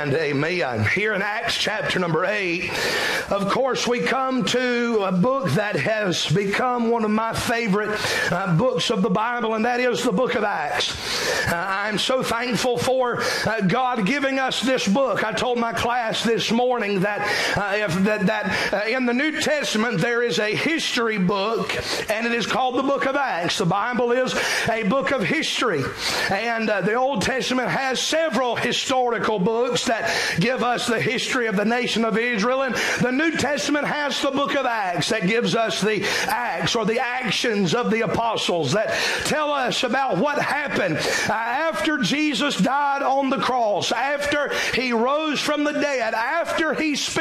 And amen. Here in Acts chapter number 8, of course, we come to a book that has become one of my favorite uh, books of the Bible, and that is the book of Acts. Uh, I'm so thankful for uh, God giving us this book. I told my class this morning that, uh, if, that, that uh, in the New Testament there is a history book, and it is called the book of Acts. The Bible is a book of history, and uh, the Old Testament has several historical books that give us the history of the nation of Israel, and the New Testament has the book of Acts that gives us the acts or the actions of the apostles that tell us about what happened uh, after Jesus died on the cross, after he rose from the dead, after he spent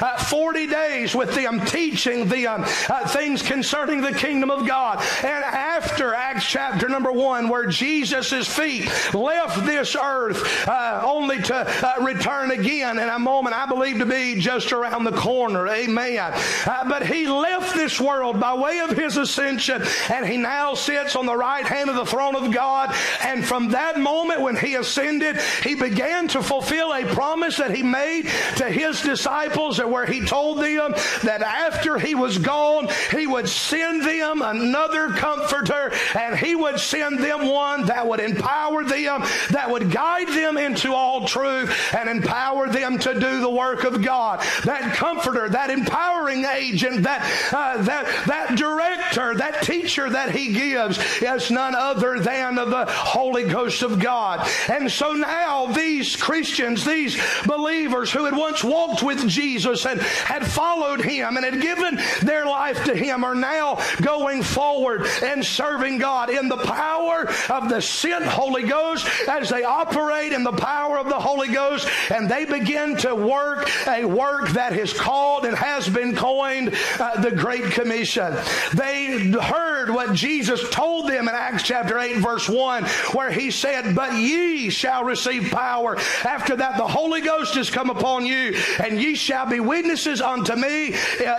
uh, 40 days with them teaching them uh, things concerning the kingdom of God, and after Acts chapter number one, where Jesus' feet left this earth only to return again in a moment I believe to be just around the corner. Amen. Uh, but he left this world by way of his ascension, and he now sits on the right hand of the throne of God. And from that moment when he ascended, he began to fulfill a promise that he made to his disciples, where he told them that after he was gone, he would send them another comforter, and he would send them one that would empower them, that would guide them into all truth, and empower them to do the work of God. That comforter, that empowering agent, that uh, that that director, that teacher that he gives is none other than the Holy Ghost of God. And so now these Christians, these believers who had once walked with Jesus and had followed him and had given their life to him are now going forward and serving God in the power of the sent Holy Ghost as they operate in the power of the Holy Ghost and they begin to work a work that is called and has been coined uh, the Great Commission. They heard what Jesus told them in Acts chapter 8 verse 1 where he said, But ye shall receive power. After that, the Holy Ghost has come upon you, and ye shall be witnesses unto me uh,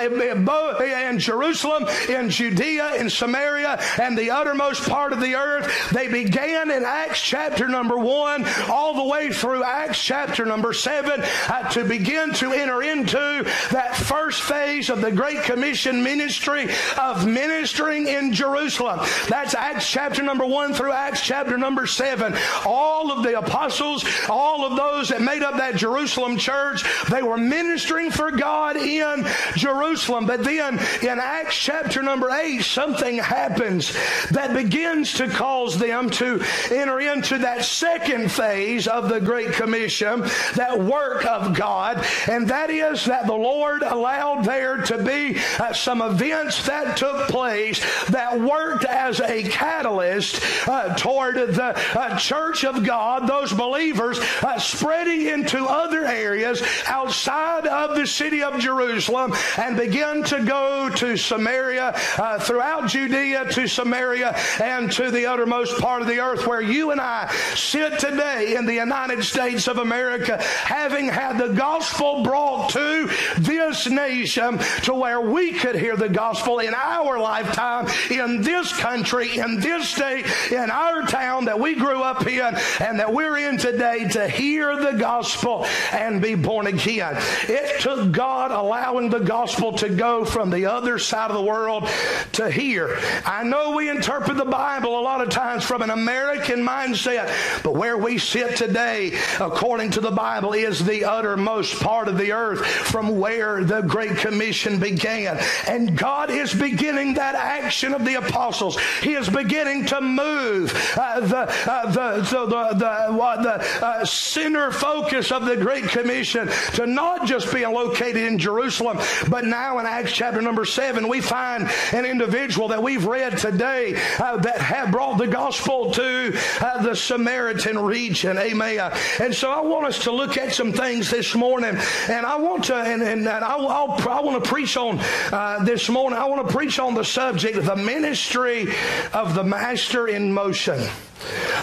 in Jerusalem, in Judea, in Samaria, and the uttermost part of the earth. They began in Acts chapter number 1 all the way through Acts chapter number 7 uh, to begin to enter into that first phase of the Great Commission ministry of ministering in Jerusalem. That's Acts chapter number 1 through Acts chapter number 7. All of the apostles, all of those that made up that Jerusalem church, they were ministering for God in Jerusalem. But then in Acts chapter number 8, something happens that begins to cause them to enter into that second phase of the Great Commission, that work of God, and that is that the Lord allowed there to be uh, some events that took place that worked as a catalyst uh, toward the uh, church of God, those believers uh, spreading into other areas outside of the city of Jerusalem and begin to go to Samaria, uh, throughout Judea to Samaria, and to the uttermost part of the earth where you and I sit today in the United States of America, having had the gospel brought to this nation to where we could hear the gospel in our lifetime, in this country, in this state, in our town that we grew up in and that we're in today to hear the gospel and be born again. It took God allowing the gospel to go from the other side of the world to here. I know we interpret the Bible a lot of times from an American mindset, but where we sit today, according to the Bible, is the uttermost part of the earth from where the Great Commission began. And God is beginning that action of the apostles, he is beginning to move uh, the, uh, the, the, the, the, uh, center focus of the Great Commission to not just being located in Jerusalem, but now in Acts chapter number 7, we find an individual that we've read today uh, that had brought the gospel to uh, the Samaritan region. Amen. And so I want us to look at some things this morning, and I want to, and, and, I'll, i want to preach on uh, this morning. I want to preach on the subject, the ministry of the Master in motion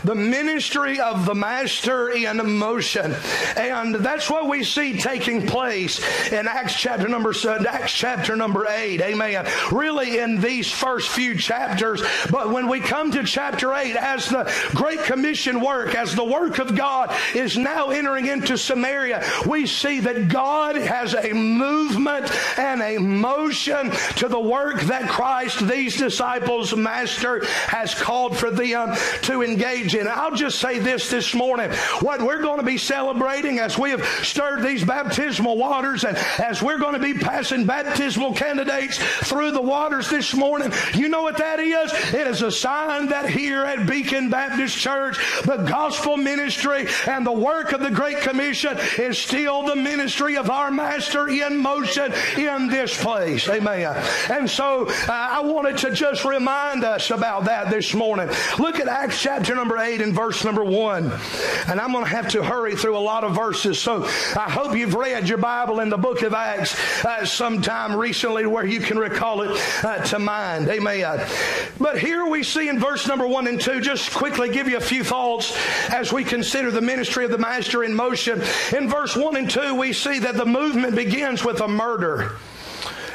the ministry of the master in motion. And that's what we see taking place in acts chapter number seven, acts chapter number 8 amen. Really in these first few chapters. But when we come to chapter 8 as the great commission work as the work of god is now entering into samaria we see that god has a movement and a motion to the work that christ these disciples master has called for them to engage in. I'll just say this this morning. What we're going to be celebrating as we have stirred these baptismal waters and as we're going to be passing baptismal candidates through the waters this morning, you know what that is? It is a sign that here at Beacon Baptist Church, the gospel ministry and the work of the Great Commission is still the ministry of our Master in motion in this place. Amen. And so uh, I wanted to just remind us about that this morning. Look at Acts chapter number 8 and verse number 1. And I'm going to have to hurry through a lot of verses. So I hope you've read your Bible in the book of Acts uh, sometime recently where you can recall it uh, to mind. Amen. But here we see in verse number 1 and 2, just quickly give you a few thoughts as we consider the ministry of the Master in motion. In verse 1 and 2, we see that the movement begins with a murder.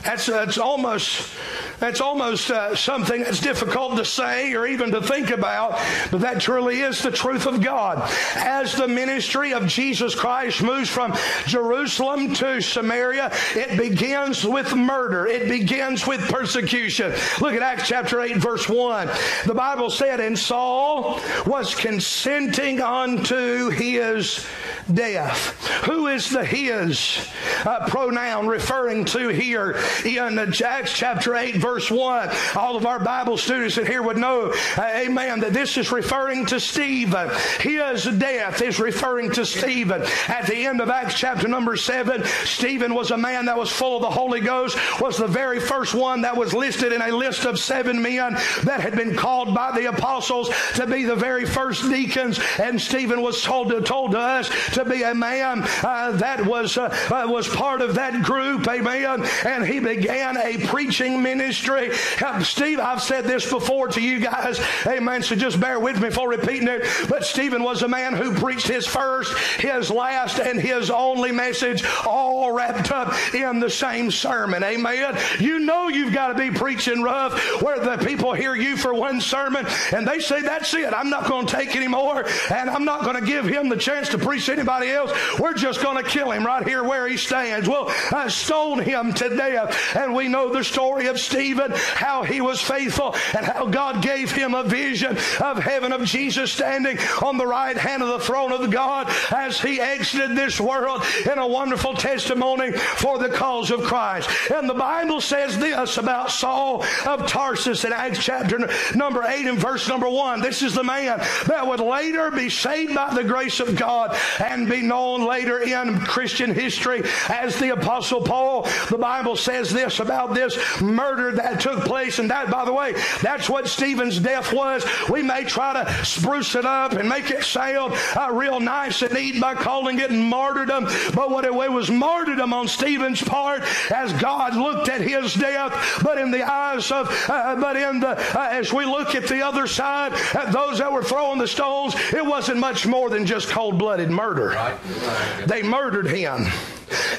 That's, that's almost that's almost uh, something that's difficult to say or even to think about, but that truly is the truth of God. As the ministry of Jesus Christ moves from Jerusalem to Samaria, it begins with murder. It begins with persecution. Look at Acts chapter 8 verse 1. The Bible said, and Saul was consenting unto his death. Who is the his uh, pronoun referring to here in Acts chapter 8 verse 1. All of our Bible students in here would know, uh, amen, that this is referring to Stephen. His death is referring to Stephen. At the end of Acts chapter number 7, Stephen was a man that was full of the Holy Ghost, was the very first one that was listed in a list of seven men that had been called by the apostles to be the very first deacons. And Stephen was told to, told to us to be a man uh, that was, uh, uh was part of that group, amen. And he began a preaching ministry ministry. Steve, I've said this before to you guys. Amen. So just bear with me for repeating it. But Stephen was a man who preached his first, his last, and his only message all wrapped up in the same sermon. Amen. You know you've got to be preaching rough where the people hear you for one sermon and they say, That's it. I'm not going to take any more and I'm not going to give him the chance to preach anybody else. We're just going to kill him right here where he stands. We'll uh, stone him to death. And we know the story of Stephen Stephen, how he was faithful and how God gave him a vision of heaven of Jesus standing on the right hand of the throne of God as he exited this world in a wonderful testimony for the cause of Christ. And the Bible says this about Saul of Tarsus in Acts chapter number 8 and verse number 1. This is the man that would later be saved by the grace of God and be known later in Christian history as the Apostle Paul. The Bible says this about this murder that took place. And that, by the way, that's what Stephen's death was. We may try to spruce it up and make it sound uh, real nice and neat by calling it martyrdom. But what it was martyrdom on Stephen's part as God looked at his death. But in the eyes of, uh, but in the, uh, as we look at the other side, at those that were throwing the stones, it wasn't much more than just cold blooded murder. They murdered him.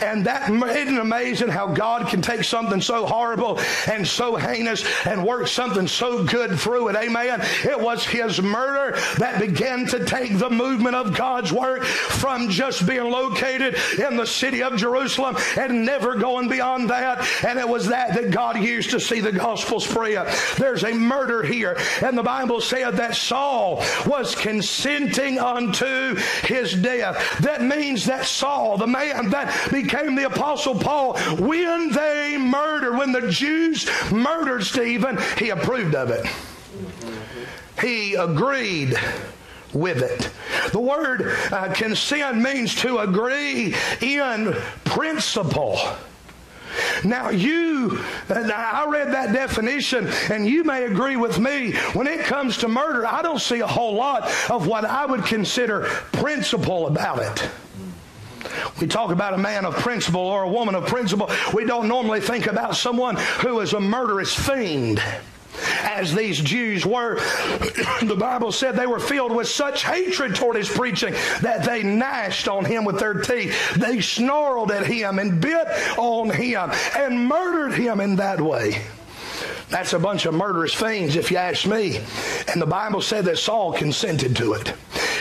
And that isn't amazing how God can take something so horrible and so heinous and work something so good through it. Amen. It was his murder that began to take the movement of God's work from just being located in the city of Jerusalem and never going beyond that. And it was that that God used to see the gospel spread. There's a murder here. And the Bible said that Saul was consenting unto his death. That means that Saul, the man that became the Apostle Paul. When they murdered, when the Jews murdered Stephen, he approved of it. He agreed with it. The word uh, consent means to agree in principle. Now, you, I read that definition, and you may agree with me. When it comes to murder, I don't see a whole lot of what I would consider principle about it. We talk about a man of principle or a woman of principle. We don't normally think about someone who is a murderous fiend as these Jews were. the Bible said they were filled with such hatred toward his preaching that they gnashed on him with their teeth. They snarled at him and bit on him and murdered him in that way. That's a bunch of murderous fiends, if you ask me. And the Bible said that Saul consented to it.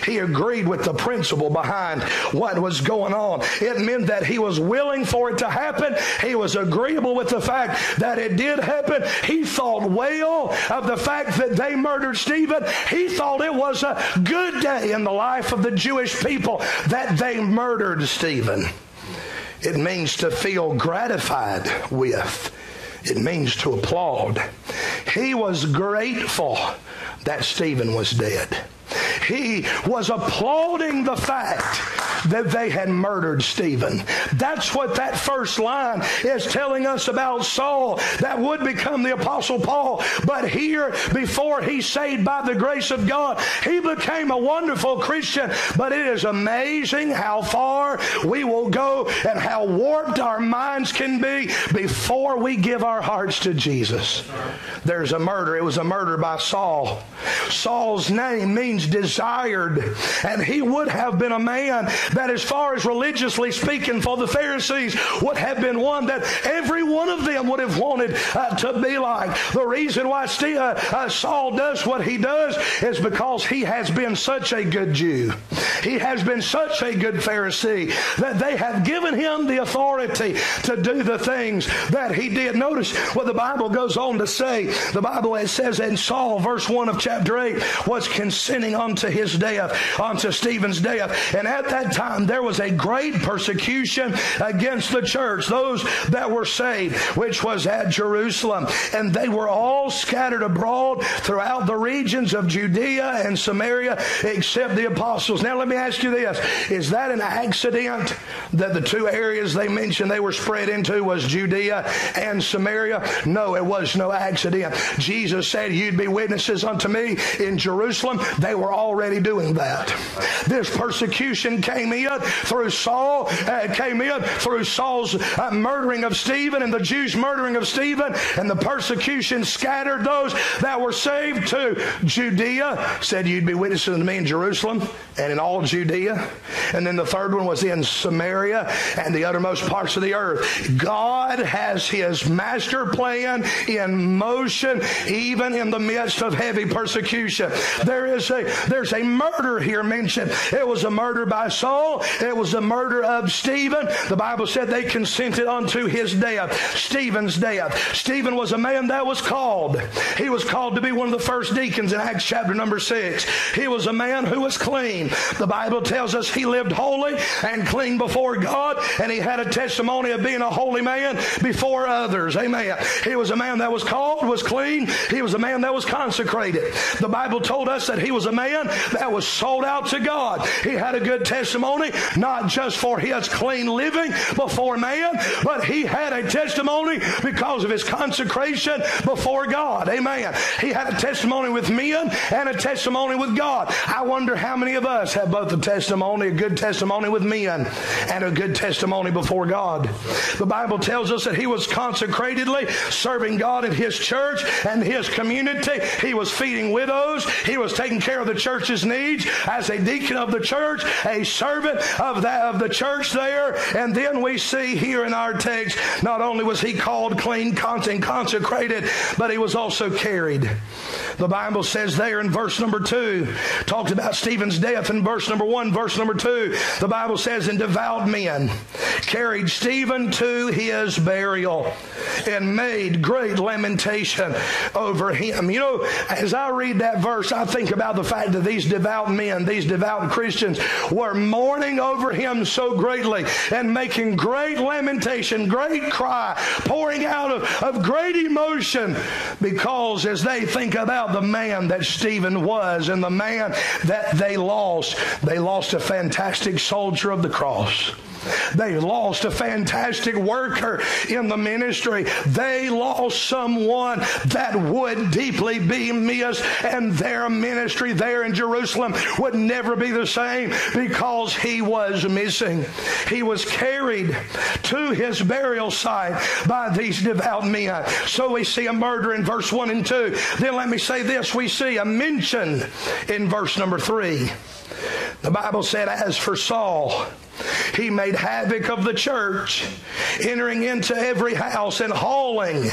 He agreed with the principle behind what was going on. It meant that he was willing for it to happen. He was agreeable with the fact that it did happen. He thought well of the fact that they murdered Stephen. He thought it was a good day in the life of the Jewish people that they murdered Stephen. It means to feel gratified with. It means to applaud. He was grateful that Stephen was dead. He was applauding the fact that they had murdered Stephen. That's what that first line is telling us about Saul that would become the Apostle Paul. But here, before he's saved by the grace of God, he became a wonderful Christian. But it is amazing how far we will go and how warped our minds can be before we give our hearts to Jesus. There's a murder. It was a murder by Saul. Saul's name means desired, and he would have been a man that, as far as religiously speaking, for the Pharisees, would have been one that every one of them would have wanted uh, to be like. The reason why uh, uh, Saul does what he does is because he has been such a good Jew. He has been such a good Pharisee that they have given him the authority to do the things that he did. Notice what the Bible goes on to say. The Bible it says in Saul, verse 1 of chapter 8, was consenting unto his death, unto Stephen's death. And at that time, there was a great persecution against the church, those that were saved, which was at Jerusalem. And they were all scattered abroad throughout the regions of Judea and Samaria, except the apostles. Now, let me ask you this Is that an accident that the two areas they mentioned they were spread into was Judea and Samaria? No, it was no accident. Jesus said, You'd be witnesses unto me in Jerusalem. They were already doing that. This persecution came in through Saul, uh, came in through Saul's uh, murdering of Stephen and the Jews' murdering of Stephen, and the persecution scattered those that were saved to Judea. Said, You'd be witnesses unto me in Jerusalem and in all Judea. And then the third one was in Samaria and the uttermost parts of the earth. God has his master plan in motion, even in the midst of heavy persecution. There is a there's a murder here mentioned. It was a murder by Saul. It was the murder of Stephen. The Bible said they consented unto his death, Stephen's death. Stephen was a man that was called. He was called to be one of the first deacons in Acts chapter number six. He was a man who was clean. The Bible tells us he lived holy and clean before God, and he had a testimony of being a holy man before others. Amen. He was a man that was called, was clean. He was a man that was consecrated. The Bible told us that he was a man that was sold out to God. He had a good testimony, not just for his clean living before man, but he had a testimony because of his consecration before God. Amen. He had a testimony with men and a testimony with God. I wonder how many of us have both a testimony, a good testimony with men, and a good testimony before God. The Bible tells us that he was consecratedly serving God in his church and his community. He was feeding widows. He was taking care of the church's needs as a deacon of the church, a servant of that of the church there. And then we see here in our text, not only was he called clean, and consecrated, but he was also carried. The Bible says there in verse number two, talks about Stephen's death in verse number one, verse number two. The Bible says, and devout men carried Stephen to his burial and made great lamentation over him. You know, as I read that verse, I think about the fact that these devout men, these devout Christians, were more mourning over him so greatly and making great lamentation, great cry, pouring out of, of great emotion because as they think about the man that Stephen was and the man that they lost, they lost a fantastic soldier of the cross. They lost a fantastic worker in the ministry. They lost someone that would deeply be missed, and their ministry there in Jerusalem would never be the same because he was missing. He was carried to his burial site by these devout men. So we see a murder in verse 1 and 2. Then let me say this we see a mention in verse number 3. The Bible said, As for Saul, he made havoc of the church, entering into every house and hauling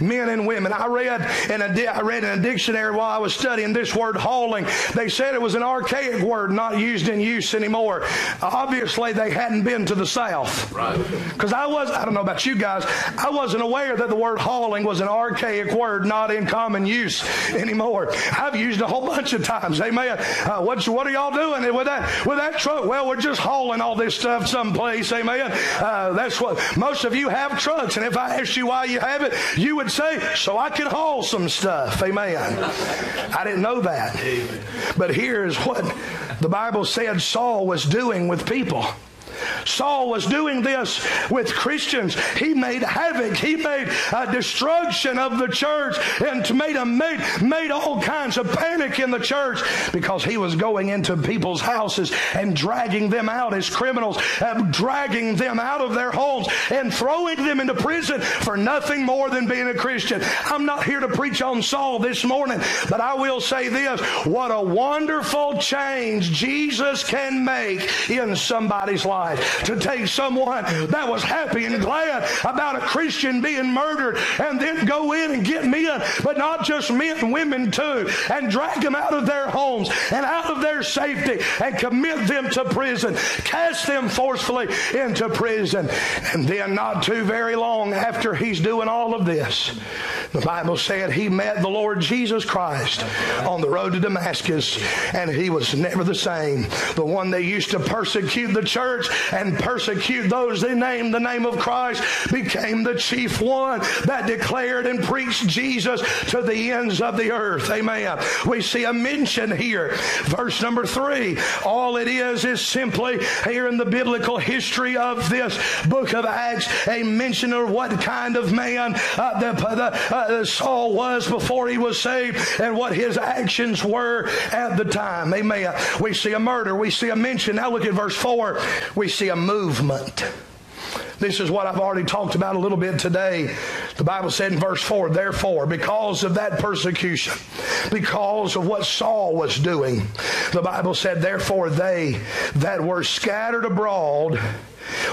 men and women. I read in a, I read in a dictionary while I was studying this word hauling. They said it was an archaic word, not used in use anymore. Obviously, they hadn't been to the South. Because I was, I don't know about you guys, I wasn't aware that the word hauling was an archaic word, not in common use anymore. I've used it a whole bunch of times. Amen. Uh, what, what are y'all doing with that, with that truck? Well, we're just hauling all this stuff someplace. Amen. Uh, that's what most of you have trucks. And if I asked you why you have it, you would say, so I can haul some stuff. Amen. I didn't know that. But here's what the Bible said Saul was doing with people. Saul was doing this with Christians. He made havoc. He made destruction of the church and made, a, made, made all kinds of panic in the church because he was going into people's houses and dragging them out as criminals, and dragging them out of their homes and throwing them into prison for nothing more than being a Christian. I'm not here to preach on Saul this morning, but I will say this. What a wonderful change Jesus can make in somebody's life to take someone that was happy and glad about a Christian being murdered and then go in and get men, but not just men, women too, and drag them out of their homes and out of their safety and commit them to prison, cast them forcefully into prison. And then, not too very long after he's doing all of this, the Bible said he met the Lord Jesus Christ on the road to Damascus, and he was never the same. The one they used to persecute the church and persecute those they named the name of Christ became the chief one that declared and preached Jesus to the ends of the earth. Amen. We see a mention here. Verse number three. All it is is simply here in the biblical history of this book of Acts a mention of what kind of man uh, the, the, uh, Saul was before he was saved and what his actions were at the time. Amen. We see a murder. We see a mention. Now look at verse 4. We see a movement. This is what I've already talked about a little bit today. The Bible said in verse 4, therefore, because of that persecution, because of what Saul was doing, the Bible said, therefore, they that were scattered abroad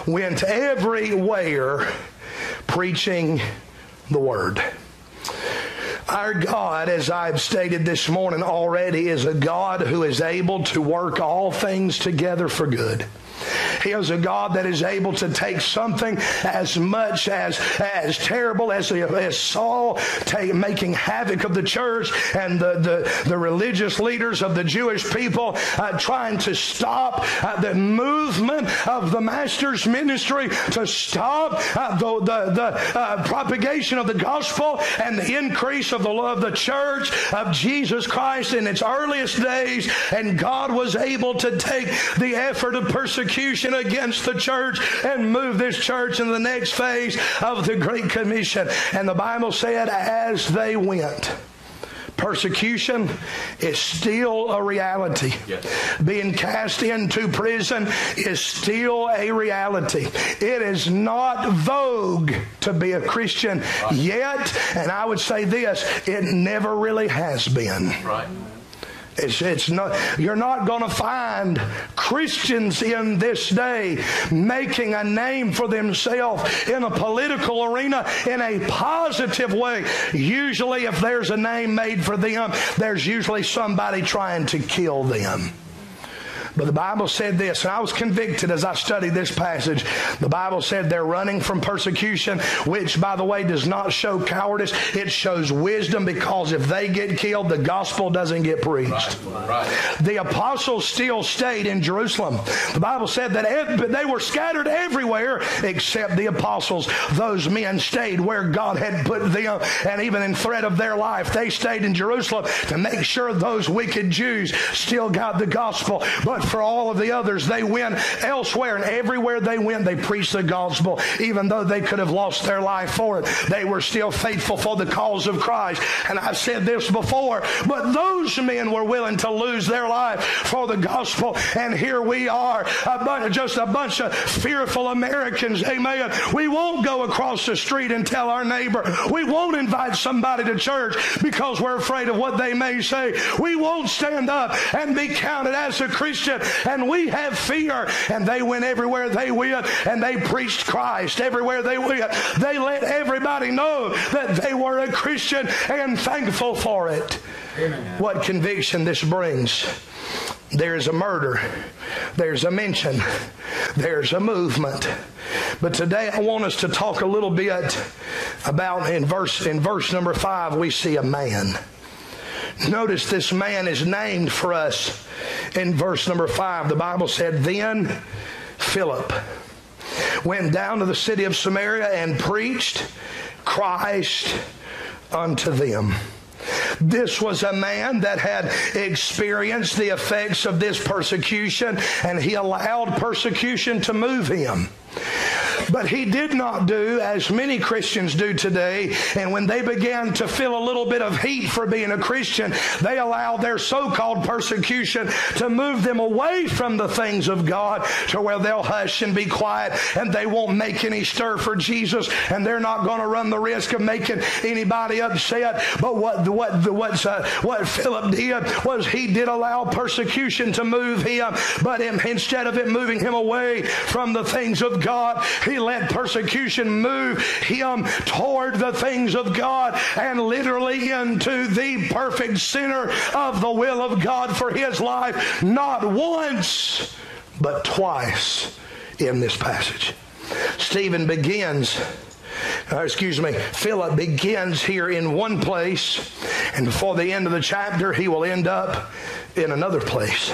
went everywhere preaching the word. Our God, as I've stated this morning already, is a God who is able to work all things together for good. He is a God that is able to take something as much as as terrible as, as Saul take, making havoc of the church and the, the, the religious leaders of the Jewish people uh, trying to stop uh, the movement of the Master's ministry, to stop uh, the, the, the uh, propagation of the gospel and the increase of the love of the church of Jesus Christ in its earliest days. And God was able to take the effort of persecution against the church and move this church in the next phase of the Great Commission. And the Bible said, as they went, persecution is still a reality. Yes. Being cast into prison is still a reality. It is not vogue to be a Christian right. yet, and I would say this it never really has been. Right. It's, it's not, you're not going to find Christians in this day making a name for themselves in a political arena in a positive way. Usually, if there's a name made for them, there's usually somebody trying to kill them. But the Bible said this, and I was convicted as I studied this passage. The Bible said they're running from persecution, which, by the way, does not show cowardice. It shows wisdom because if they get killed, the gospel doesn't get preached. Right, right. The apostles still stayed in Jerusalem. The Bible said that they were scattered everywhere except the apostles. Those men stayed where God had put them, and even in threat of their life, they stayed in Jerusalem to make sure those wicked Jews still got the gospel. But for all of the others, they went elsewhere, and everywhere they went, they preached the gospel. Even though they could have lost their life for it, they were still faithful for the cause of Christ. And I've said this before, but those men were willing to lose their life for the gospel. And here we are, a bunch, just a bunch of fearful Americans. Amen. We won't go across the street and tell our neighbor. We won't invite somebody to church because we're afraid of what they may say. We won't stand up and be counted as a Christian. And we have fear. And they went everywhere they went and they preached Christ everywhere they went. They let everybody know that they were a Christian and thankful for it. Amen. What conviction this brings. There's a murder. There's a mention. There's a movement. But today I want us to talk a little bit about in verse in verse number 5 we see a man. Notice this man is named for us in verse number 5. The Bible said then Philip went down to the city of Samaria and preached Christ unto them. This was a man that had experienced the effects of this persecution, and he allowed persecution to move him. But he did not do as many Christians do today. And when they began to feel a little bit of heat for being a Christian, they allowed their so called persecution to move them away from the things of God to where they'll hush and be quiet and they won't make any stir for Jesus and they're not going to run the risk of making anybody upset. But what, what, what, uh, what Philip did was he did allow persecution to move him, but instead of it moving him away from the things of God, he let persecution move him toward the things of God and literally into the perfect center of the will of God for his life, not once, but twice in this passage. Stephen begins uh, excuse me, Philip begins here in one place, and before the end of the chapter, he will end up in another place.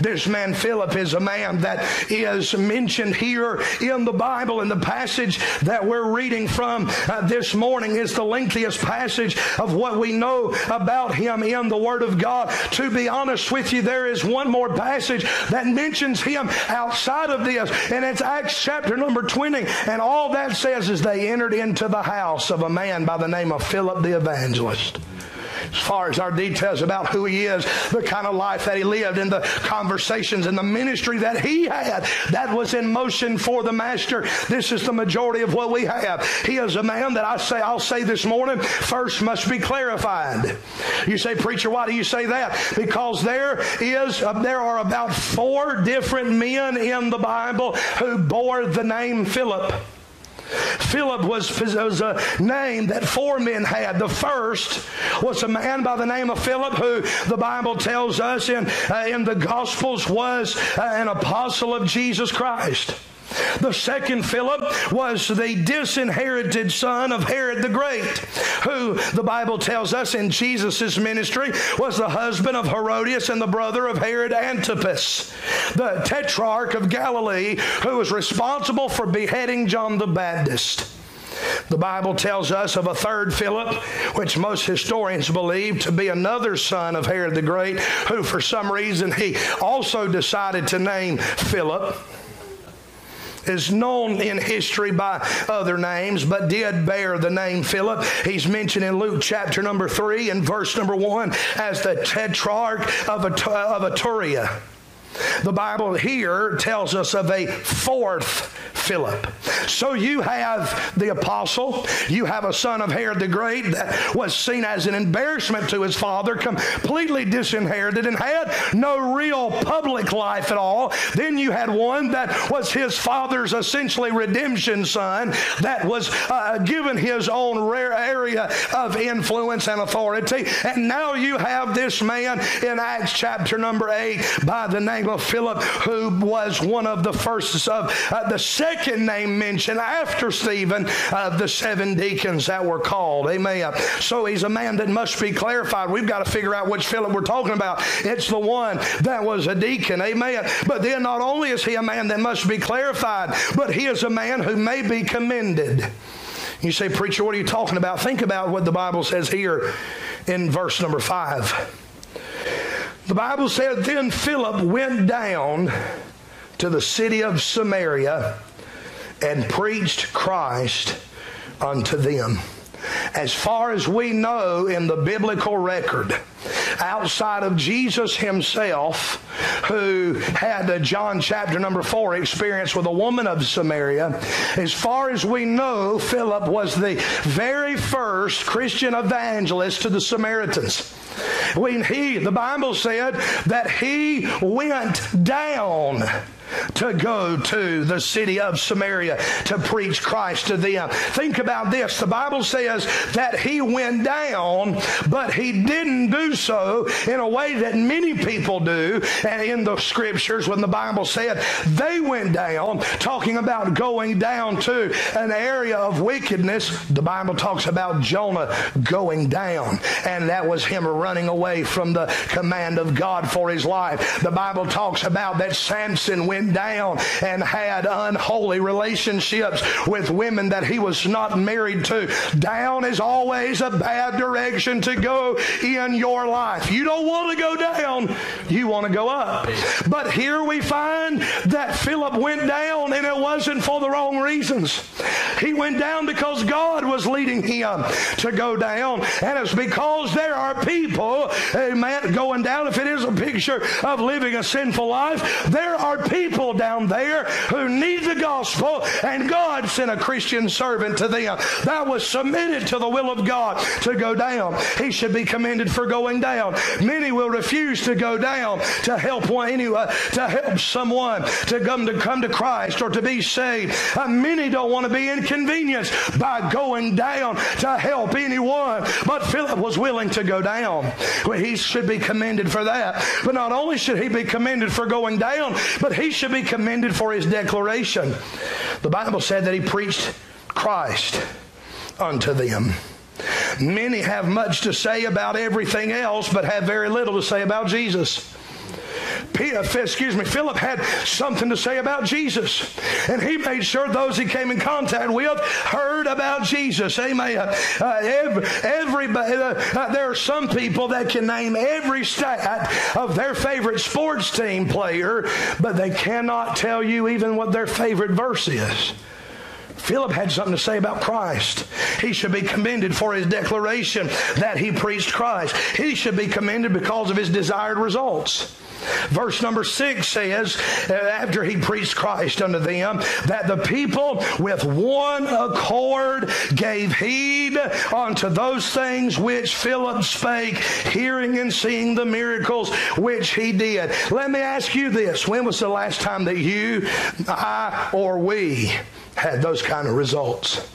This man Philip is a man that is mentioned here in the Bible. In the passage that we're reading from uh, this morning is the lengthiest passage of what we know about him in the Word of God. To be honest with you, there is one more passage that mentions him outside of this, and it's Acts chapter number 20. And all that says is they entered into the house of a man by the name of Philip the evangelist as far as our details about who he is, the kind of life that he lived, and the conversations and the ministry that he had that was in motion for the master. This is the majority of what we have. He is a man that I say, I'll say this morning, first must be clarified. You say, preacher, why do you say that? Because there is, uh, there are about four different men in the Bible who bore the name Philip. Philip was, was a name that four men had. The first was a man by the name of Philip, who the Bible tells us in, uh, in the Gospels was uh, an apostle of Jesus Christ. The second Philip was the disinherited son of Herod the Great, who the Bible tells us in Jesus' ministry was the husband of Herodias and the brother of Herod Antipas, the tetrarch of Galilee, who was responsible for beheading John the Baptist. The Bible tells us of a third Philip, which most historians believe to be another son of Herod the Great, who for some reason he also decided to name Philip is known in history by other names, but did bear the name Philip. He's mentioned in Luke chapter number 3 and verse number 1 as the tetrarch of, of Iturea. The Bible here tells us of a fourth Philip. So you have the apostle, you have a son of Herod the Great that was seen as an embarrassment to his father, completely disinherited, and had no real public life at all. Then you had one that was his father's essentially redemption son that was uh, given his own rare area of influence and authority. And now you have this man in Acts chapter number 8 by the name of Philip, who was one of the first of uh, the second name mentioned after Stephen of the seven deacons that were called. Amen. So he's a man that must be clarified. We've got to figure out which Philip we're talking about. It's the one that was a deacon. Amen. But then not only is he a man that must be clarified, but he is a man who may be commended. You say, Preacher, what are you talking about? Think about what the Bible says here in verse number five. The Bible said, Then Philip went down to the city of Samaria and preached Christ unto them. As far as we know in the biblical record, outside of Jesus himself, who had the John chapter number four experience with a woman of Samaria, as far as we know, Philip was the very first Christian evangelist to the Samaritans. When he, the Bible said that he went down to go to the city of Samaria to preach Christ to them. Think about this. The Bible says that he went down, but he didn't do so in a way that many people do. And in the scriptures, when the Bible said they went down, talking about going down to an area of wickedness, the Bible talks about Jonah going down. And that was him running away from the command of God for his life. The Bible talks about that Samson went down and had unholy relationships with women that he was not married to. Down is always a bad direction to go in your life. You don't want to go down, you want to go up. But here we find that Philip went down and it wasn't for the wrong reasons. He went down because God was leading him to go down. And it's because there are people, amen, going down. If it is a picture of living a sinful life, there are people down there who need the gospel, and God sent a Christian servant to them that was submitted to the will of God to go down. He should be commended for going down. Many will refuse to go down to help one anyway, to help someone to come to come to Christ or to be saved. Uh, many don't want to be inconvenienced by going down to help anyone. But Philip was willing to go down. Well, he should be commended for that. But not only should he be commended for going down, but he should be commended for his declaration. The Bible said that he preached Christ unto them. Many have much to say about everything else, but have very little to say about Jesus. Excuse me, Philip had something to say about Jesus. And he made sure those he came in contact with heard about Jesus. Amen. Uh, every, everybody, uh, uh, there are some people that can name every stat of their favorite sports team player, but they cannot tell you even what their favorite verse is. Philip had something to say about Christ. He should be commended for his declaration that he preached Christ. He should be commended because of his desired results. Verse number six says, uh, after he preached Christ unto them, that the people with one accord gave heed unto those things which Philip spake, hearing and seeing the miracles which he did. Let me ask you this when was the last time that you, I, or we had those kind of results?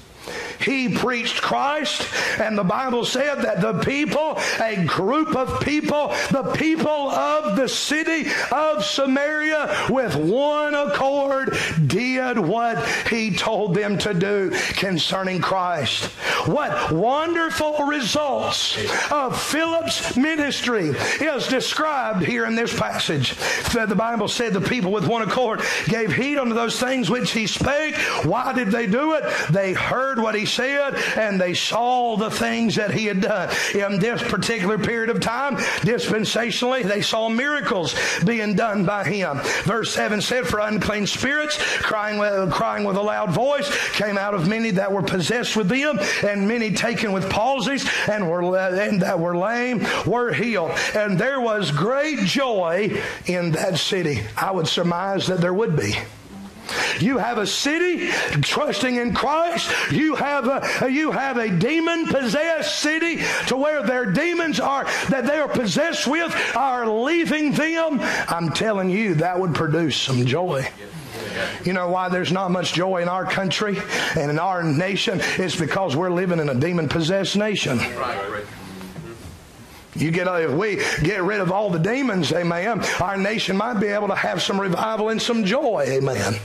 He preached Christ, and the Bible said that the people, a group of people, the people of the city of Samaria, with one accord, did what he told them to do concerning Christ. What wonderful results of Philip's ministry is described here in this passage. The Bible said the people with one accord gave heed unto those things which he spake. Why did they do it? They heard what he said and they saw the things that he had done. In this particular period of time, dispensationally, they saw miracles being done by him. Verse 7 said, For unclean spirits, crying with, crying with a loud voice, came out of many that were possessed with them, and many taken with palsies and were and that were lame were healed. And there was great joy in that city. I would surmise that there would be. You have a city trusting in Christ. You have a, you have a demon possessed city to where their demons are that they are possessed with are leaving them. I'm telling you, that would produce some joy. You know why there's not much joy in our country and in our nation? It's because we're living in a demon possessed nation. You get if we get rid of all the demons, amen. Our nation might be able to have some revival and some joy, amen.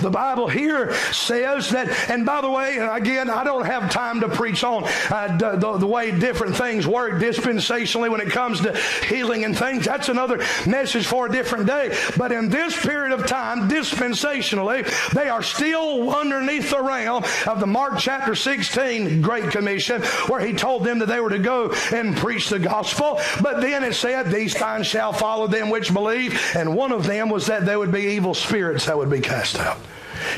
The Bible here says that, and by the way, again, I don't have time to preach on uh, the, the, the, way different things work dispensationally when it comes to healing and things. That's another message for a different day. But in this period of time, dispensationally, they are still underneath the realm of the Mark chapter 16 Great Commission, where he told them that they were to go and preach the gospel gospel. But then it said, These signs shall follow them which believe. And one of them was that there would be evil spirits that would be cast out.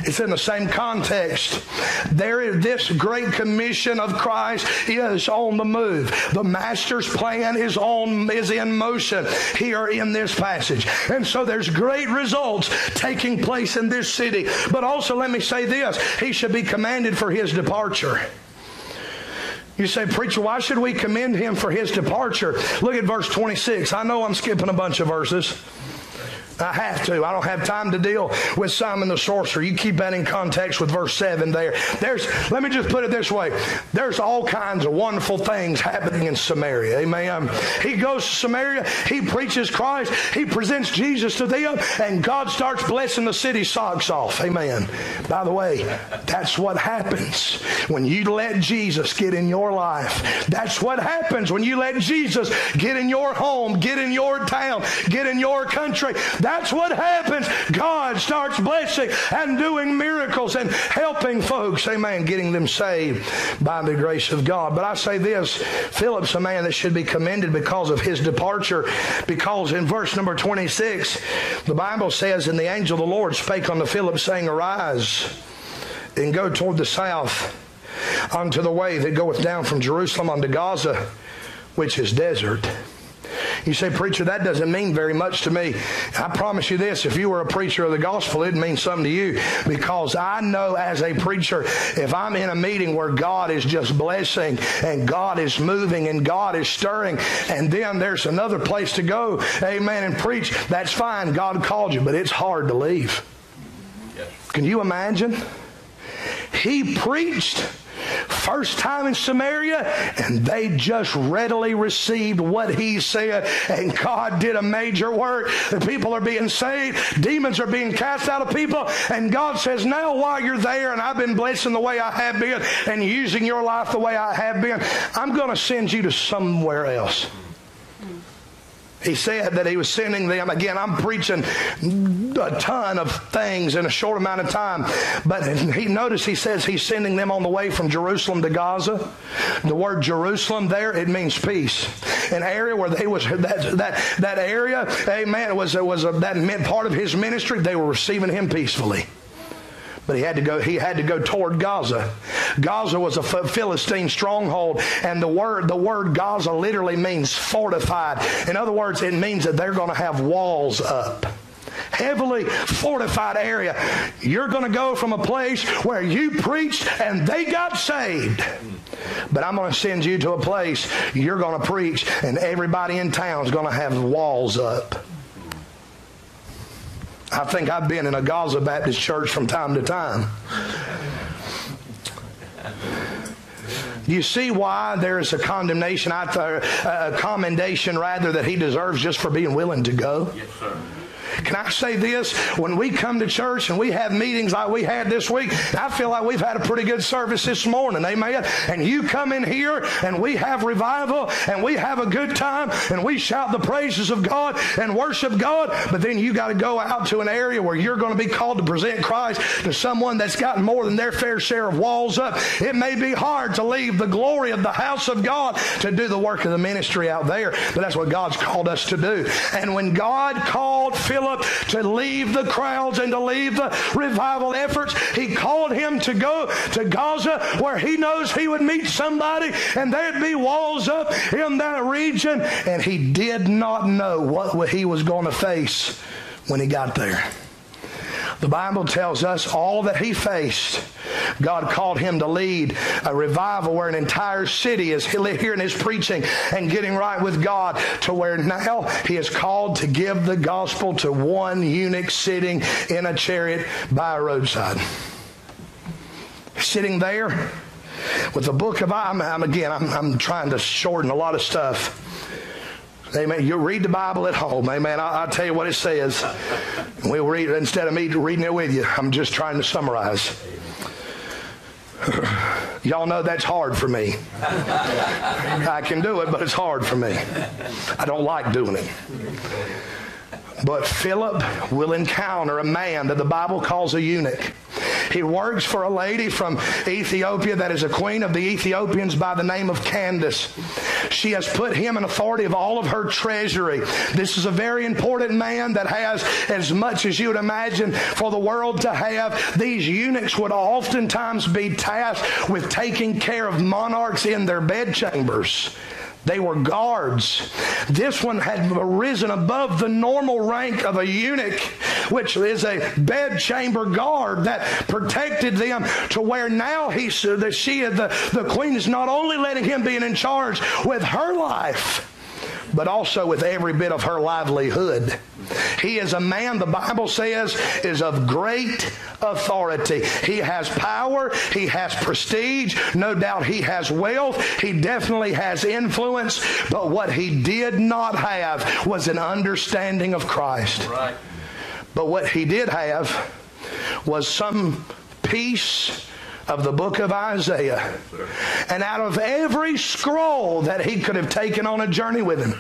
It's in the same context. There is this great commission of Christ is on the move. The master's plan is on is in motion here in this passage. And so there's great results taking place in this city. But also let me say this, he should be commanded for his departure. You say, Preacher, why should we commend him for his departure? Look at verse 26. I know I'm skipping a bunch of verses. I have to. I don't have time to deal with Simon the sorcerer. You keep that in context with verse 7 there. There's, let me just put it this way. There's all kinds of wonderful things happening in Samaria. Amen. Um, he goes to Samaria, he preaches Christ, he presents Jesus to them, and God starts blessing the city socks off. Amen. By the way, that's what happens when you let Jesus get in your life. That's what happens when you let Jesus get in your home, get in your town, get in your country. That's what happens. God starts blessing and doing miracles and helping folks, amen, getting them saved by the grace of God. But I say this Philip's a man that should be commended because of his departure, because in verse number 26, the Bible says, And the angel of the Lord spake unto Philip, saying, Arise and go toward the south unto the way that goeth down from Jerusalem unto Gaza, which is desert. You say, Preacher, that doesn't mean very much to me. I promise you this if you were a preacher of the gospel, it'd mean something to you because I know as a preacher, if I'm in a meeting where God is just blessing and God is moving and God is stirring, and then there's another place to go, amen, and preach, that's fine. God called you, but it's hard to leave. Yes. Can you imagine? He preached First time in Samaria, and they just readily received what he said, and God did a major work. The people are being saved, demons are being cast out of people, and God says, Now while you're there, and I've been blessing the way I have been, and using your life the way I have been, I'm going to send you to somewhere else. He said that he was sending them. Again, I'm preaching a ton of things in a short amount of time. But he notice he says he's sending them on the way from Jerusalem to Gaza. The word Jerusalem there, it means peace. An area where they was that that that area, amen, was was a, that meant part of his ministry. They were receiving him peacefully but he had to go he had to go toward Gaza. Gaza was a Philistine stronghold and the word the word Gaza literally means fortified. In other words, it means that they're going to have walls up heavily fortified area. You're going to go from a place where you preached and they got saved. But I'm going to send you to a place you're going to preach and everybody in town is going to have walls up. I think I've been in a Gaza Baptist church from time to time. You see why there is a condemnation, a commendation rather, that he deserves just for being willing to go? Yes, sir. Can I say this? When we come to church and we have meetings like we had this week, I feel like we've had a pretty good service this morning. Amen. And you come in here and we have revival and we have a good time and we shout the praises of God and worship God. But then you got to go out to an area where you're going to be called to present Christ to someone that's gotten more than their fair share of walls up. It may be hard to leave the glory of the house of God to do the work of the ministry out there, but that's what God's called us to do. And when God called Philip Philip to leave the crowds and to leave the revival efforts. He called him to go to Gaza where he knows he would meet somebody and there'd be walls up in that region. And he did not know what he was going to face when he got there. The Bible tells us all that he faced. God called him to lead a revival where an entire city is hearing his preaching and getting right with God to where now he is called to give the gospel to one eunuch sitting in a chariot by a roadside. Sitting there With the book of I'm, I'm again, I'm, I'm trying to shorten a lot of stuff. Amen. You read the Bible at home. Amen. I, will tell you what it says. We'll read instead of me reading it with you. I'm just trying to summarize. Y'all know that's hard for me. I can do it, but it's hard for me. I don't like doing it. But Philip will encounter a man that the Bible calls a eunuch. He works for a lady from Ethiopia that is a queen of the Ethiopians by the name of Candace. She has put him in authority of all of her treasury. This is a very important man that has as much as you would imagine for the world to have. These eunuchs would oftentimes be tasked with taking care of monarchs in their bedchambers. They were guards. This one had risen above the normal rank of a eunuch, which is a bedchamber guard that protected them to where now he the, she the, the queen is not only letting him be in charge with her life, but also with every bit of her livelihood. He is a man, the Bible says, is of great authority. He has power, he has prestige, no doubt he has wealth, he definitely has influence, but what he did not have was an understanding of Christ. Right. But what he did have was some piece of the book of Isaiah. And out of every scroll that he could have taken on a journey with him,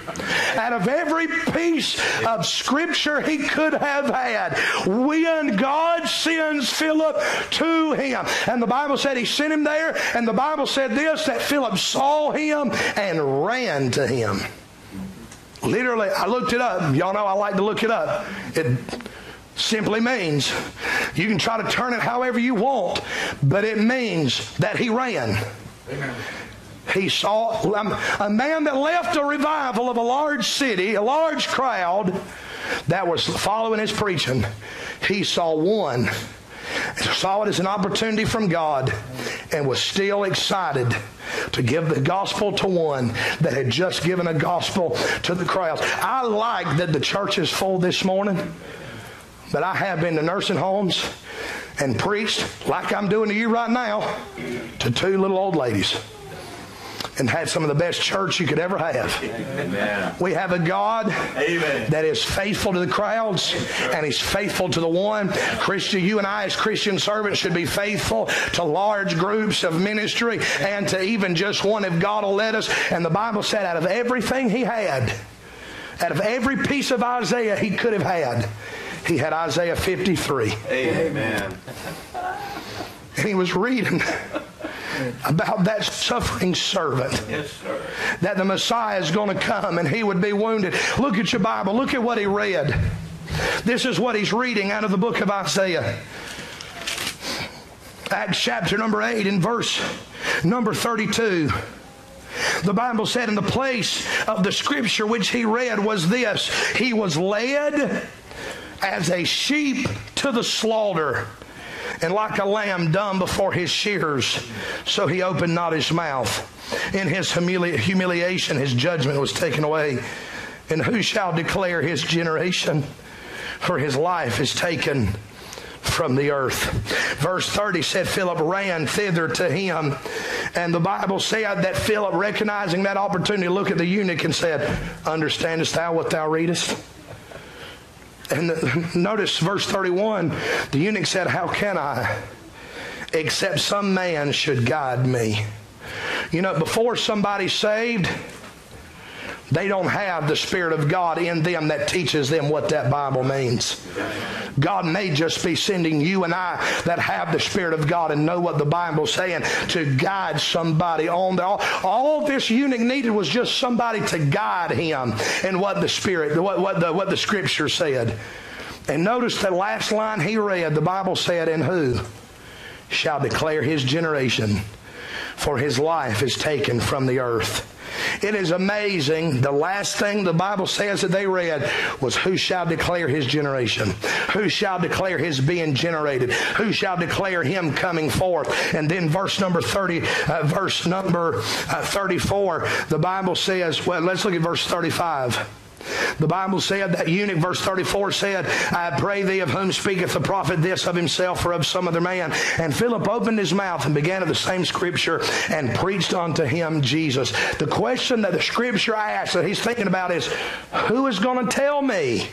out of every piece of scripture he could have had, when God sends Philip to him. And the Bible said he sent him there, and the Bible said this that Philip saw him and ran to him. Literally, I looked it up. Y'all know I like to look it up. It simply means you can try to turn it however you want, but it means that he ran. Amen. He saw um, a man that left a revival of a large city, a large crowd that was following his preaching. He saw one, saw it as an opportunity from God, and was still excited to give the gospel to one that had just given a gospel to the crowds. I like that the church is full this morning. But I have been to nursing homes and preached, like I'm doing to you right now, to two little old ladies and had some of the best church you could ever have. Amen. We have a God Amen. that is faithful to the crowds and He's faithful to the one. Christian, you and I as Christian servants should be faithful to large groups of ministry and to even just one if God will let us. And the Bible said out of everything He had, out of every piece of Isaiah He could have had, he had Isaiah 53. Amen. And he was reading about that suffering servant. Yes, sir. That the Messiah is going to come and he would be wounded. Look at your Bible. Look at what he read. This is what he's reading out of the book of Isaiah. Acts chapter number 8 in verse number 32. The Bible said in the place of the scripture which he read was this He was led as a sheep to the slaughter, and like a lamb dumb before his shears, so he opened not his mouth. In his humili- humiliation, his judgment was taken away. And who shall declare his generation? For his life is taken from the earth. Verse 30 said Philip ran thither to him. And the Bible said that Philip, recognizing that opportunity, looked at the eunuch and said, Understandest thou what thou readest? And notice verse 31 the eunuch said, How can I? Except some man should guide me. You know, before somebody's saved, they don't have the Spirit of God in them that teaches them what that Bible means. God may just be sending you and I that have the Spirit of God and know what the Bible's saying to guide somebody on there. All, all this eunuch needed was just somebody to guide him in what the Spirit, what, what, the, what the Scripture said. And notice the last line he read, the Bible said, And who shall declare his generation? For his life is taken from the earth. It is amazing. The last thing the Bible says that they read was, Who shall declare his generation? Who shall declare his being generated? Who shall declare him coming forth? And then verse number 30, uh, verse number uh, 34, the Bible says, well, let's look at verse 35. The Bible said that eunuch, verse 34 said, I pray thee of whom speaketh the prophet this of himself or of some other man. And Philip opened his mouth and began at the same scripture and preached unto him Jesus. The question that the scripture asks that he's thinking about is, who is going to tell me?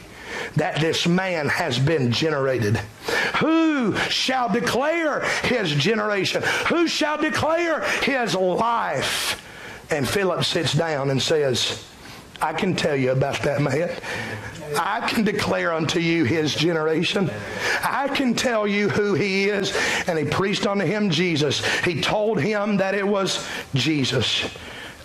that this man has been generated. Who shall declare his generation? Who shall declare his life? And Philip sits down and says, I can tell you about that man. I can declare unto you his generation. I can tell you who he is. And he preached unto him Jesus. He told him that it was Jesus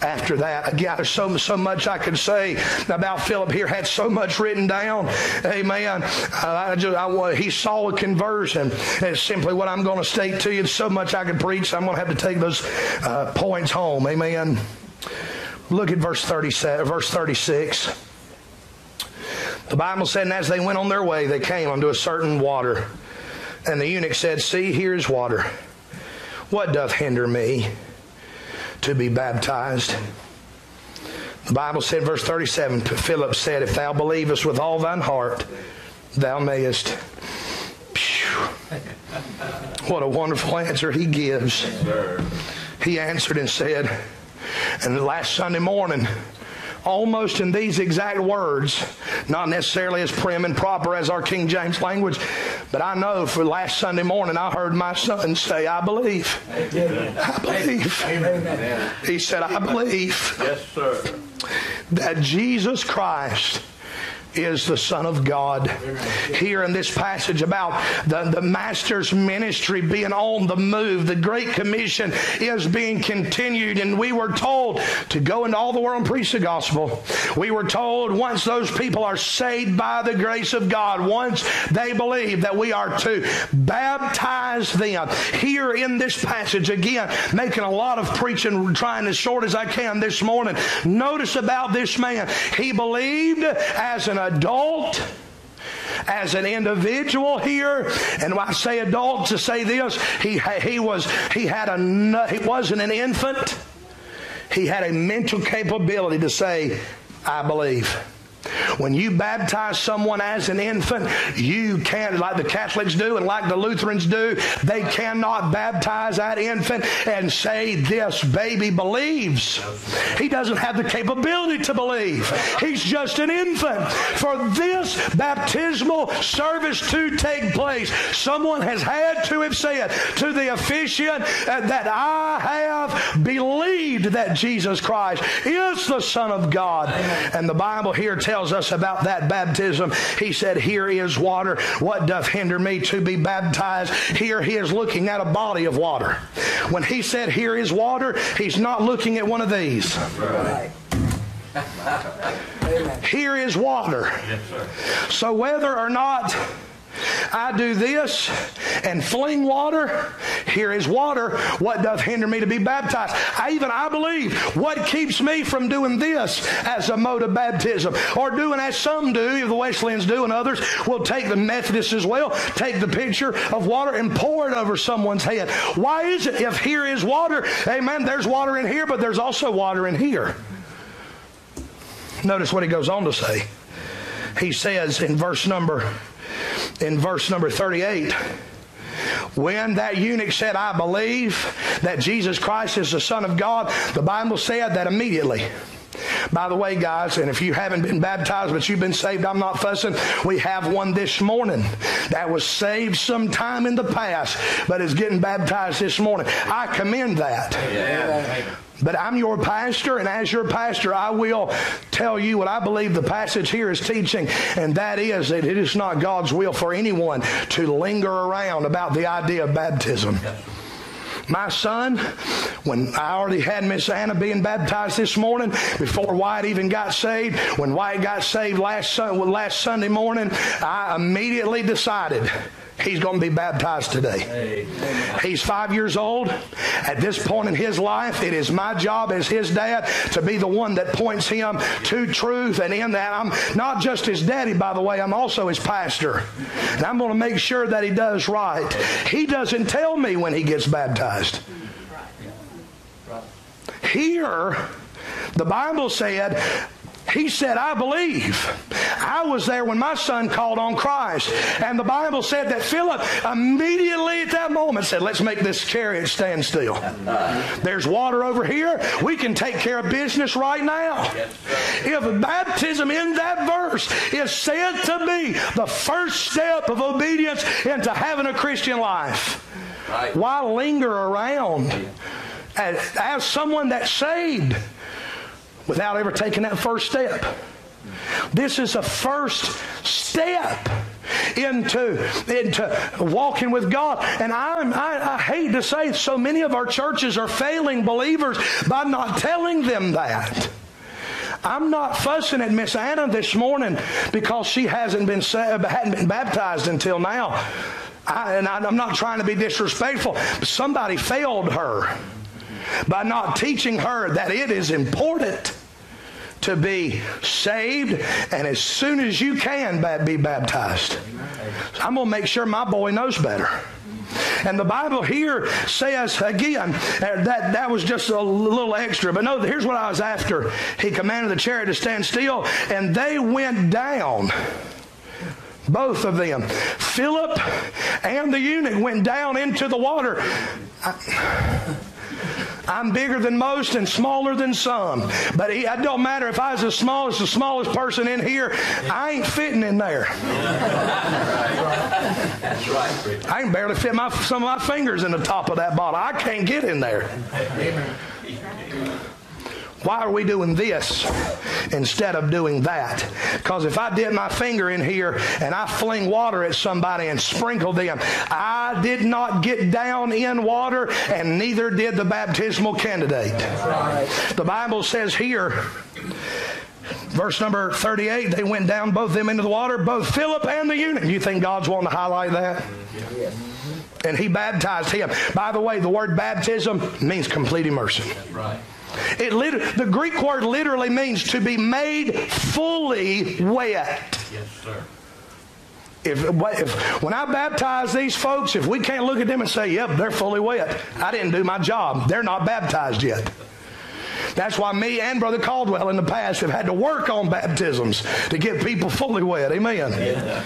after that. Again, there's so, so much I could say about Philip here. Had so much written down. Amen. I just, I, he saw a conversion. It's simply what I'm going to state to you. so much I could preach. I'm going to have to take those uh, points home. Amen. Look at verse 37, verse 36. The Bible said, and as they went on their way, they came unto a certain water. And the eunuch said, See, here is water. What doth hinder me to be baptized? The Bible said, verse 37, Philip said, If thou believest with all thine heart, thou mayest. What a wonderful answer he gives. He answered and said, and last Sunday morning, almost in these exact words, not necessarily as prim and proper as our King James language, but I know for last Sunday morning I heard my son say, I believe. I believe. Amen. He said, I believe. Yes, sir. That Jesus Christ is the Son of God. Here in this passage about the, the Master's ministry being on the move, the Great Commission is being continued, and we were told to go into all the world and preach the gospel. We were told once those people are saved by the grace of God, once they believe that we are to baptize them. Here in this passage, again, making a lot of preaching, trying as short as I can this morning. Notice about this man. He believed as an adult as an individual here, and I say adult to say this, he he was he had a he wasn't an infant. He had a mental capability to say, "I believe." When you baptize someone as an infant, you can't, like the Catholics do and like the Lutherans do, they cannot baptize that infant and say, This baby believes. He doesn't have the capability to believe. He's just an infant. For this baptismal service to take place, someone has had to have said to the officiant that I have believed that Jesus Christ is the Son of God. And the Bible here tells tells us about that baptism. He said, Here is water. What doth hinder me to be baptized? Here he is looking at a body of water. When he said, Here is water, he's not looking at one of these. Here is water. so whether or not I do this and fling water. Here is water. What doth hinder me to be baptized? I even I believe what keeps me from doing this as a mode of baptism or doing as some do, if the Wesleyans do, and others will take the Methodists as well, take the pitcher of water and pour it over someone's head. Why is it if here is water, amen, there's water in here, but there's also water in here? Notice what he goes on to say. He says in verse number in verse number 38 when that eunuch said, I believe that Jesus Christ is the Son of God, the Bible said that immediately. By the way, guys, and if you haven't been baptized but you've been saved, I'm not fussing. We have one this morning that was saved sometime in the past but is getting baptized this morning. I commend that. Yeah. But I'm your pastor, and as your pastor, I will tell you what I believe the passage here is teaching, and that is that it is not God's will for anyone to linger around about the idea of baptism. My son, when I already had Miss Anna being baptized this morning, before Wyatt even got saved, when Wyatt got saved last, last Sunday morning, I immediately decided He's going to be baptized today. He's five years old. At this point in his life, it is my job as his dad to be the one that points him to truth. And in that, I'm not just his daddy, by the way, I'm also his pastor. And I'm going to make sure that he does right. He doesn't tell me when he gets baptized. Here, the Bible said, He said, I believe. I was there when my son called on Christ. And the Bible said that Philip immediately at that moment said, Let's make this chariot stand still. There's water over here. We can take care of business right now. If baptism in that verse is said to be the first step of obedience into having a Christian life, why linger around as, as someone that's saved? Without ever taking that first step. This is a first step into, into walking with God. And I, I, I hate to say so many of our churches are failing believers by not telling them that. I'm not fussing at Miss Anna this morning because she hasn't been uh, hadn't been baptized until now. I, and I, I'm not trying to be disrespectful, but somebody failed her by not teaching her that it is important to be saved and as soon as you can be baptized. I'm going to make sure my boy knows better. And the Bible here says again uh, that that was just a little extra. But no, here's what I was after. He commanded the chariot to stand still, and they went down. Both of them, Philip and the eunuch, went down into the water. I, I'm bigger than most and smaller than some. But it don't matter if I was the smallest, the smallest person in here, I ain't fitting in there. I can barely fit my, some of my fingers in the top of that bottle. I can't get in there. Amen. Why are we doing this instead of doing that? Because if I dip my finger in here and I fling water at somebody and sprinkle them, I did not get down in water and neither did the baptismal candidate. The Bible says here, verse number 38, they went down, both them into the water, both Philip and the eunuch. You think God's wanting to highlight that? And he baptized him. By the way, the word baptism means complete immersion. Right. It lit- the Greek word literally means to be made fully wet. Yes, sir. If, if, when I baptize these folks, if we can't look at them and say, yep, they're fully wet, I didn't do my job. They're not baptized yet. That's why me and Brother Caldwell in the past have had to work on baptisms to get people fully wet. Amen. Yeah.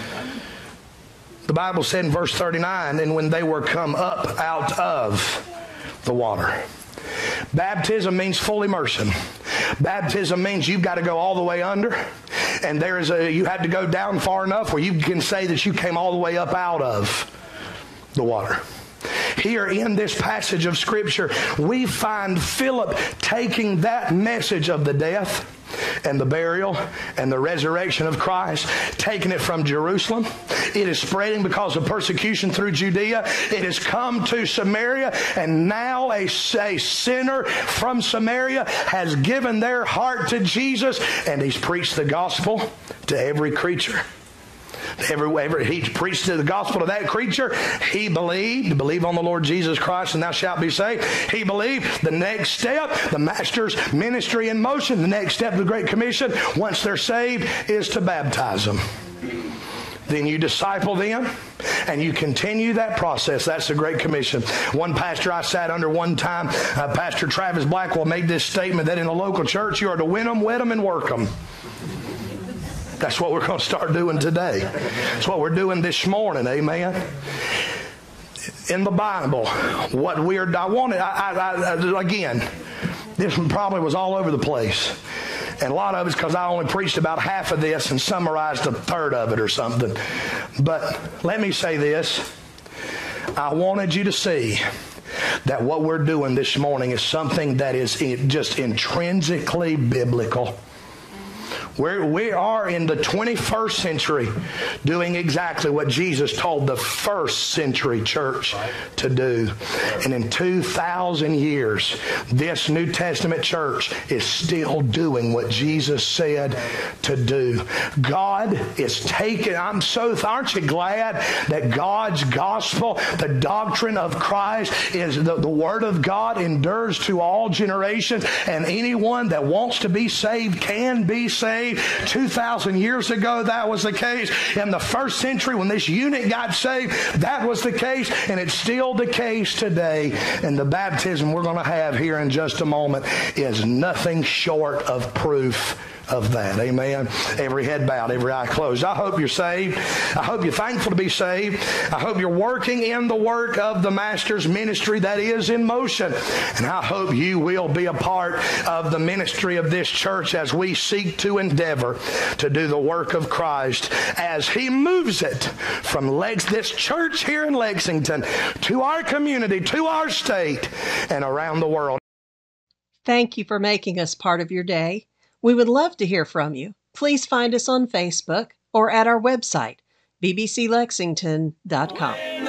The Bible said in verse 39, and when they were come up out of the water. Baptism means full immersion. Baptism means you've got to go all the way under, and there is a you have to go down far enough where you can say that you came all the way up out of the water. Here in this passage of Scripture, we find Philip taking that message of the death and the burial and the resurrection of Christ, taking it from Jerusalem. It is spreading because of persecution through Judea. It has come to Samaria, and now a, a sinner from Samaria has given their heart to Jesus, and he's preached the gospel to every creature. Every, every, he preached the gospel to that creature. He believed, believe on the Lord Jesus Christ and thou shalt be saved. He believed the next step, the master's ministry in motion, the next step of the Great Commission, once they're saved, is to baptize them. Then you disciple them and you continue that process. That's the Great Commission. One pastor I sat under one time, uh, Pastor Travis Blackwell, made this statement that in a local church you are to win them, wet them, and work them. That's what we're going to start doing today. That's what we're doing this morning. Amen. In the Bible, what we're, I wanted, I, I, I, again, this probably was all over the place. And a lot of it's because I only preached about half of this and summarized a third of it or something. But let me say this I wanted you to see that what we're doing this morning is something that is just intrinsically biblical. We're, we are in the 21st century doing exactly what Jesus told the first century church to do. And in 2,000 years, this New Testament church is still doing what Jesus said to do. God is taking, I'm so, aren't you glad that God's gospel, the doctrine of Christ, is the, the Word of God endures to all generations, and anyone that wants to be saved can be saved saved. 2,000 years ago, that was the case. In the first century, when this eunuch got saved, that was the case, and it's still the case today. And the baptism we're going to have here in just a moment is nothing short of proof of that. Amen. Every head bowed, every eye closed. I hope you're saved. I hope you're thankful to be saved. I hope you're working in the work of the Master's ministry that is in motion. And I hope you will be a part of the ministry of this church as we seek to endeavor to do the work of Christ as He moves it from Lex- this church here in Lexington to our community, to our state, and around the world. Thank you for making us part of your day. We would love to hear from you. Please find us on Facebook or at our website, bbclexington.com.